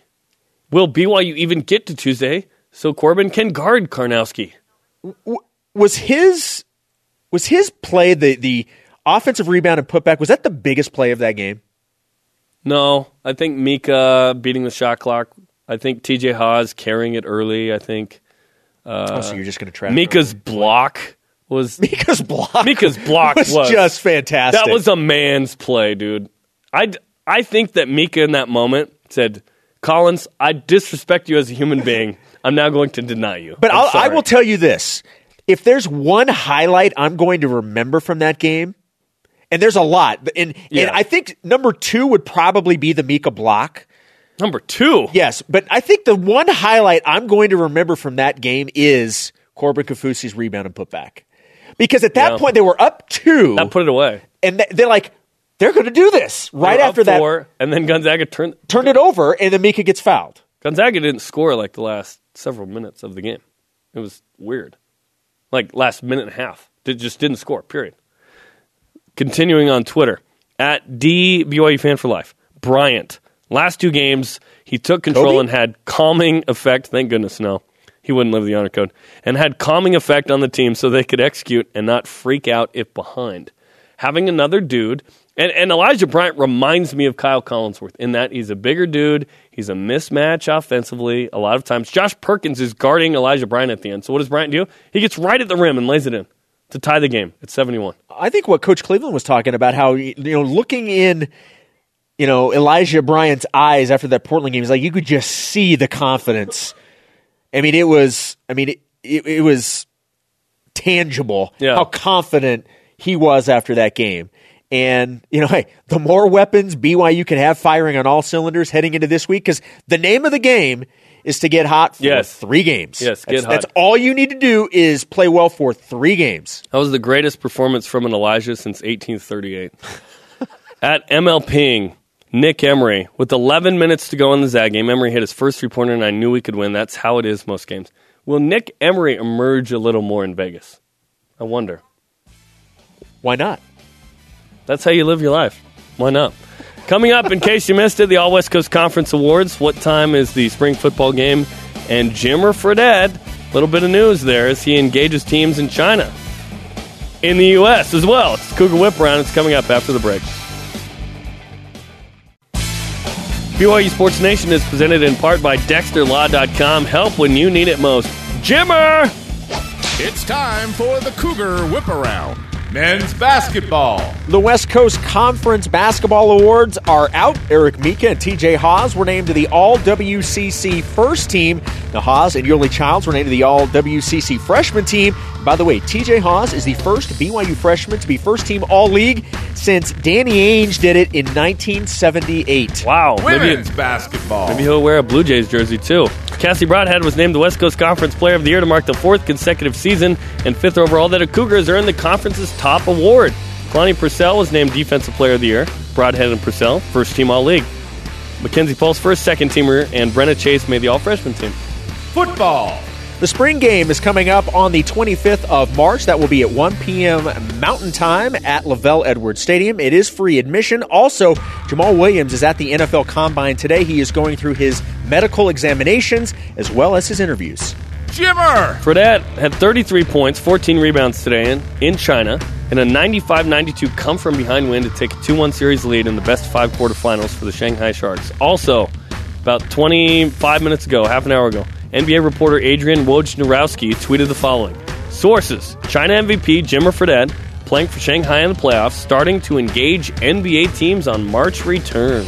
Will BYU even get to Tuesday so Corbin can guard Karnowski? Was his was his play the the offensive rebound and putback? Was that the biggest play of that game? No, I think Mika beating the shot clock. I think TJ Haws carrying it early. I think uh, oh, so you're just going to track Mika's block was Mika's block. Mika's block was, was- just fantastic. that was a man's play, dude. I I think that Mika in that moment said, "Collins, I disrespect you as a human being. I'm now going to deny you." But I'll, I will tell you this: if there's one highlight I'm going to remember from that game, and there's a lot, and, Yeah. and I think number two would probably be the Mika block. Number two. Yes, but I think the one highlight I'm going to remember from that game is Corbin Kafusi's rebound and putback, because at that Yeah. point they were up two, That put it away. and they- they're like, they're going to do this right after that. four, and then Gonzaga turned. Turned it over, and then Mika gets fouled. Gonzaga didn't score like the last several minutes of the game. It was weird. Like last minute and a half, it just didn't score. Period. Continuing on Twitter at D BYU fan for life. Bryant. Last two games, he took control Kobe? and had calming effect. Thank goodness, no. He wouldn't live the honor code. And had calming effect on the team so they could execute and not freak out if behind. Having another dude, and, and Elijah Bryant reminds me of Kyle Collinsworth in that he's a bigger dude. He's a mismatch offensively a lot of times. Josh Perkins is guarding Elijah Bryant at the end. So what does Bryant do? He gets right at the rim and lays it in to tie the game at 71. I think what Coach Cleveland was talking about, how you know, looking in, you know, Elijah Bryant's eyes after that Portland game, is like you could just see the confidence. I mean, it was. I mean, it it, it was tangible Yeah. how confident he was after that game. And you know, hey, the more weapons BYU can have firing on all cylinders heading into this week, because the name of the game is to get hot for Yes. three games. Yes, get that's, hot. that's all you need to do is play well for three games. That was the greatest performance from an Elijah since 1838. At ML Ping, Nick Emery, with 11 minutes to go in the Zag game, Emery hit his first three pointer, and I knew we could win. That's how it is most games. Will Nick Emery emerge a little more in Vegas? I wonder. Why not? That's how you live your life. Why not? Coming up, in case you missed it, the All West Coast Conference Awards. What time is the spring football game? And Jimmer Fredette, a little bit of news there as he engages teams in China. in the U.S. as well. It's Cougar Whip Around. It's coming up after the break. BYU Sports Nation is presented in part by DexterLaw.com. Help when you need it most. Jimmer! It's time for the Cougar Whip Around. Men's basketball. The West Coast Conference Basketball Awards are out. Eric Mika and TJ Haws were named to the All WCC First Team. Now, Haws and Yoeli Childs were named to the All WCC Freshman Team. By the way, TJ Haws is the first BYU freshman to be first team All League since Danny Ainge did it in 1978. Wow. Maybe, basketball. maybe he'll wear a Blue Jays jersey too. Cassie Broadhead was named the West Coast Conference Player of the Year to mark the fourth consecutive season and fifth overall that a Cougars earned the conference's top award. Kalani Purcell was named Defensive Player of the Year. Broadhead and Purcell, first team All League. Mackenzie Pulsipher second teamer, and Brenna Chase made the All Freshman team. Football. The spring game is coming up on the 25th of March. That will be at 1 p.m. Mountain Time at LaVell Edwards Stadium. It is free admission. Also, Jamaal Williams is at the NFL Combine today. He is going through his medical examinations as well as his interviews. Jimmer. Fredette had 33 points, 14 rebounds today in, in China, and a 95 92 come from behind win to take a 2 1 series lead in the best five quarterfinals for the Shanghai Sharks. Also, about 25 minutes ago, half an hour ago, NBA reporter Adrian Wojnarowski tweeted the following Sources China MVP Jimmer Fredette playing for Shanghai in the playoffs, starting to engage NBA teams on March return.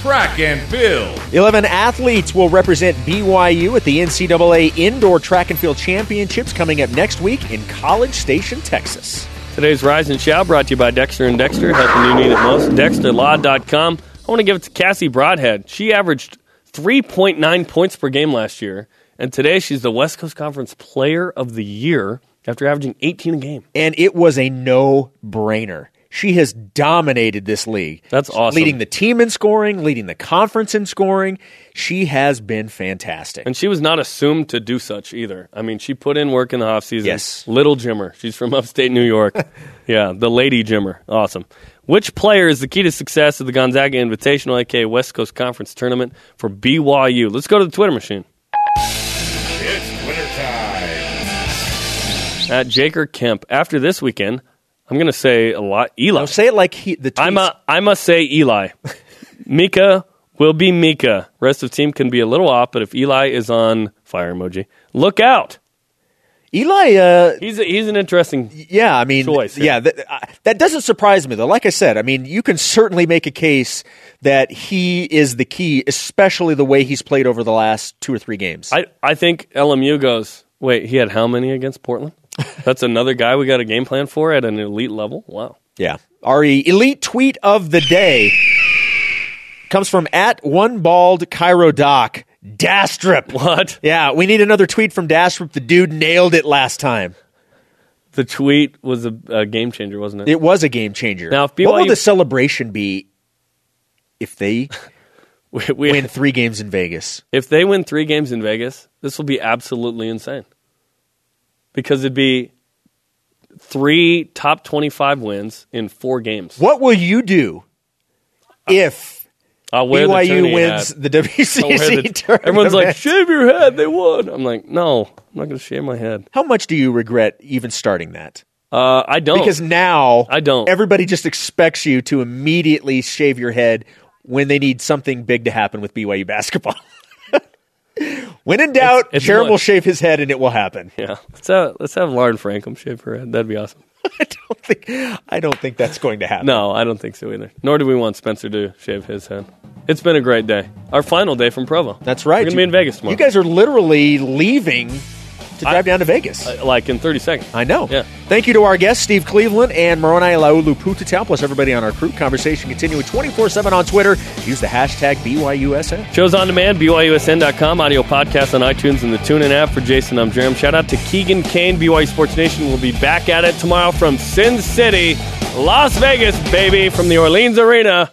Track and field. 11 athletes will represent BYU at the NCAA Indoor Track and Field Championships coming up next week in College Station, Texas. Today's Rise and Shout brought to you by Dexter and Dexter, helping you need it most. DexterLaw.com. I want to give it to Cassie Broadhead. She averaged 3.9 points per game last year, and today she's the West Coast Conference Player of the Year after averaging 18 a game. And it was a no brainer. She has dominated this league. That's awesome. Leading the team in scoring, leading the conference in scoring. She has been fantastic. And she was not assumed to do such either. I mean, she put in work in the offseason. Yes. Little Jimmer. She's from upstate New York. yeah, the Lady Jimmer. Awesome. Which player is the key to success of the Gonzaga Invitational, aka West Coast Conference Tournament for BYU? Let's go to the Twitter machine. It's winter time. At Jaker Kemp. After this weekend, I'm going to say a lot. Eli. Now say it like he, the I'm a, I must say Eli. Mika will be Mika. Rest of team can be a little off, but if Eli is on fire emoji, look out. Eli. Uh, He's a, he's an interesting. yeah, I mean, Choice, yeah. that, uh, that doesn't surprise me though. Like I said, I mean, you can certainly make a case that he is the key, especially the way he's played over the last two or three games. I I think LMU goes. Wait, he had how many against Portland? That's another guy we got a game plan for at an elite level. Wow. Yeah. Our elite tweet of the day comes from at one bald Cairo Doc. Dastrip. What? Yeah, we need another tweet from Dastrip. The dude nailed it last time. The tweet was a, a game changer, wasn't it? It was a game changer. Now, if what will the celebration be if they We- we- win three games in Vegas? if they win three games in Vegas, this will be absolutely insane. Because it'd be three top 25 wins in four games. What will you do if I'll wear BYU tourney wins hat. the WCC the- tournament? Everyone's like, shave your head. They won. I'm like, no, I'm not going to shave my head. How much do you regret even starting that? Uh, I don't. Because now I don't. Everybody just expects you to immediately shave your head when they need something big to happen with BYU basketball. when in doubt, It's- it's Jarom will shave his head and it will happen. yeah, let's have, let's have Lauren Frankham shave her head. That'd be awesome. I don't think I don't think that's going to happen. No, I don't think so either. Nor do we want Spencer to shave his head. It's been a great day. Our final day from Provo. That's right. We're going to be in Vegas tomorrow. You guys are literally leaving to drive down to Vegas. Uh, like in 30 seconds. I know. Yeah. Thank you to our guests, Steve Cleveland and Moroni Laulu Pututau, plus everybody on our crew. Conversation continuing 24 7 on Twitter. Use the hashtag BYUSN. Shows on demand, BYUSN.com, audio podcast on iTunes and the TuneIn app. For Jason, I'm Jarom. Shout out to Keegan Kane. BYU Sports Nation We'll be back at it tomorrow from Sin City, Las Vegas, baby, from the Orleans Arena.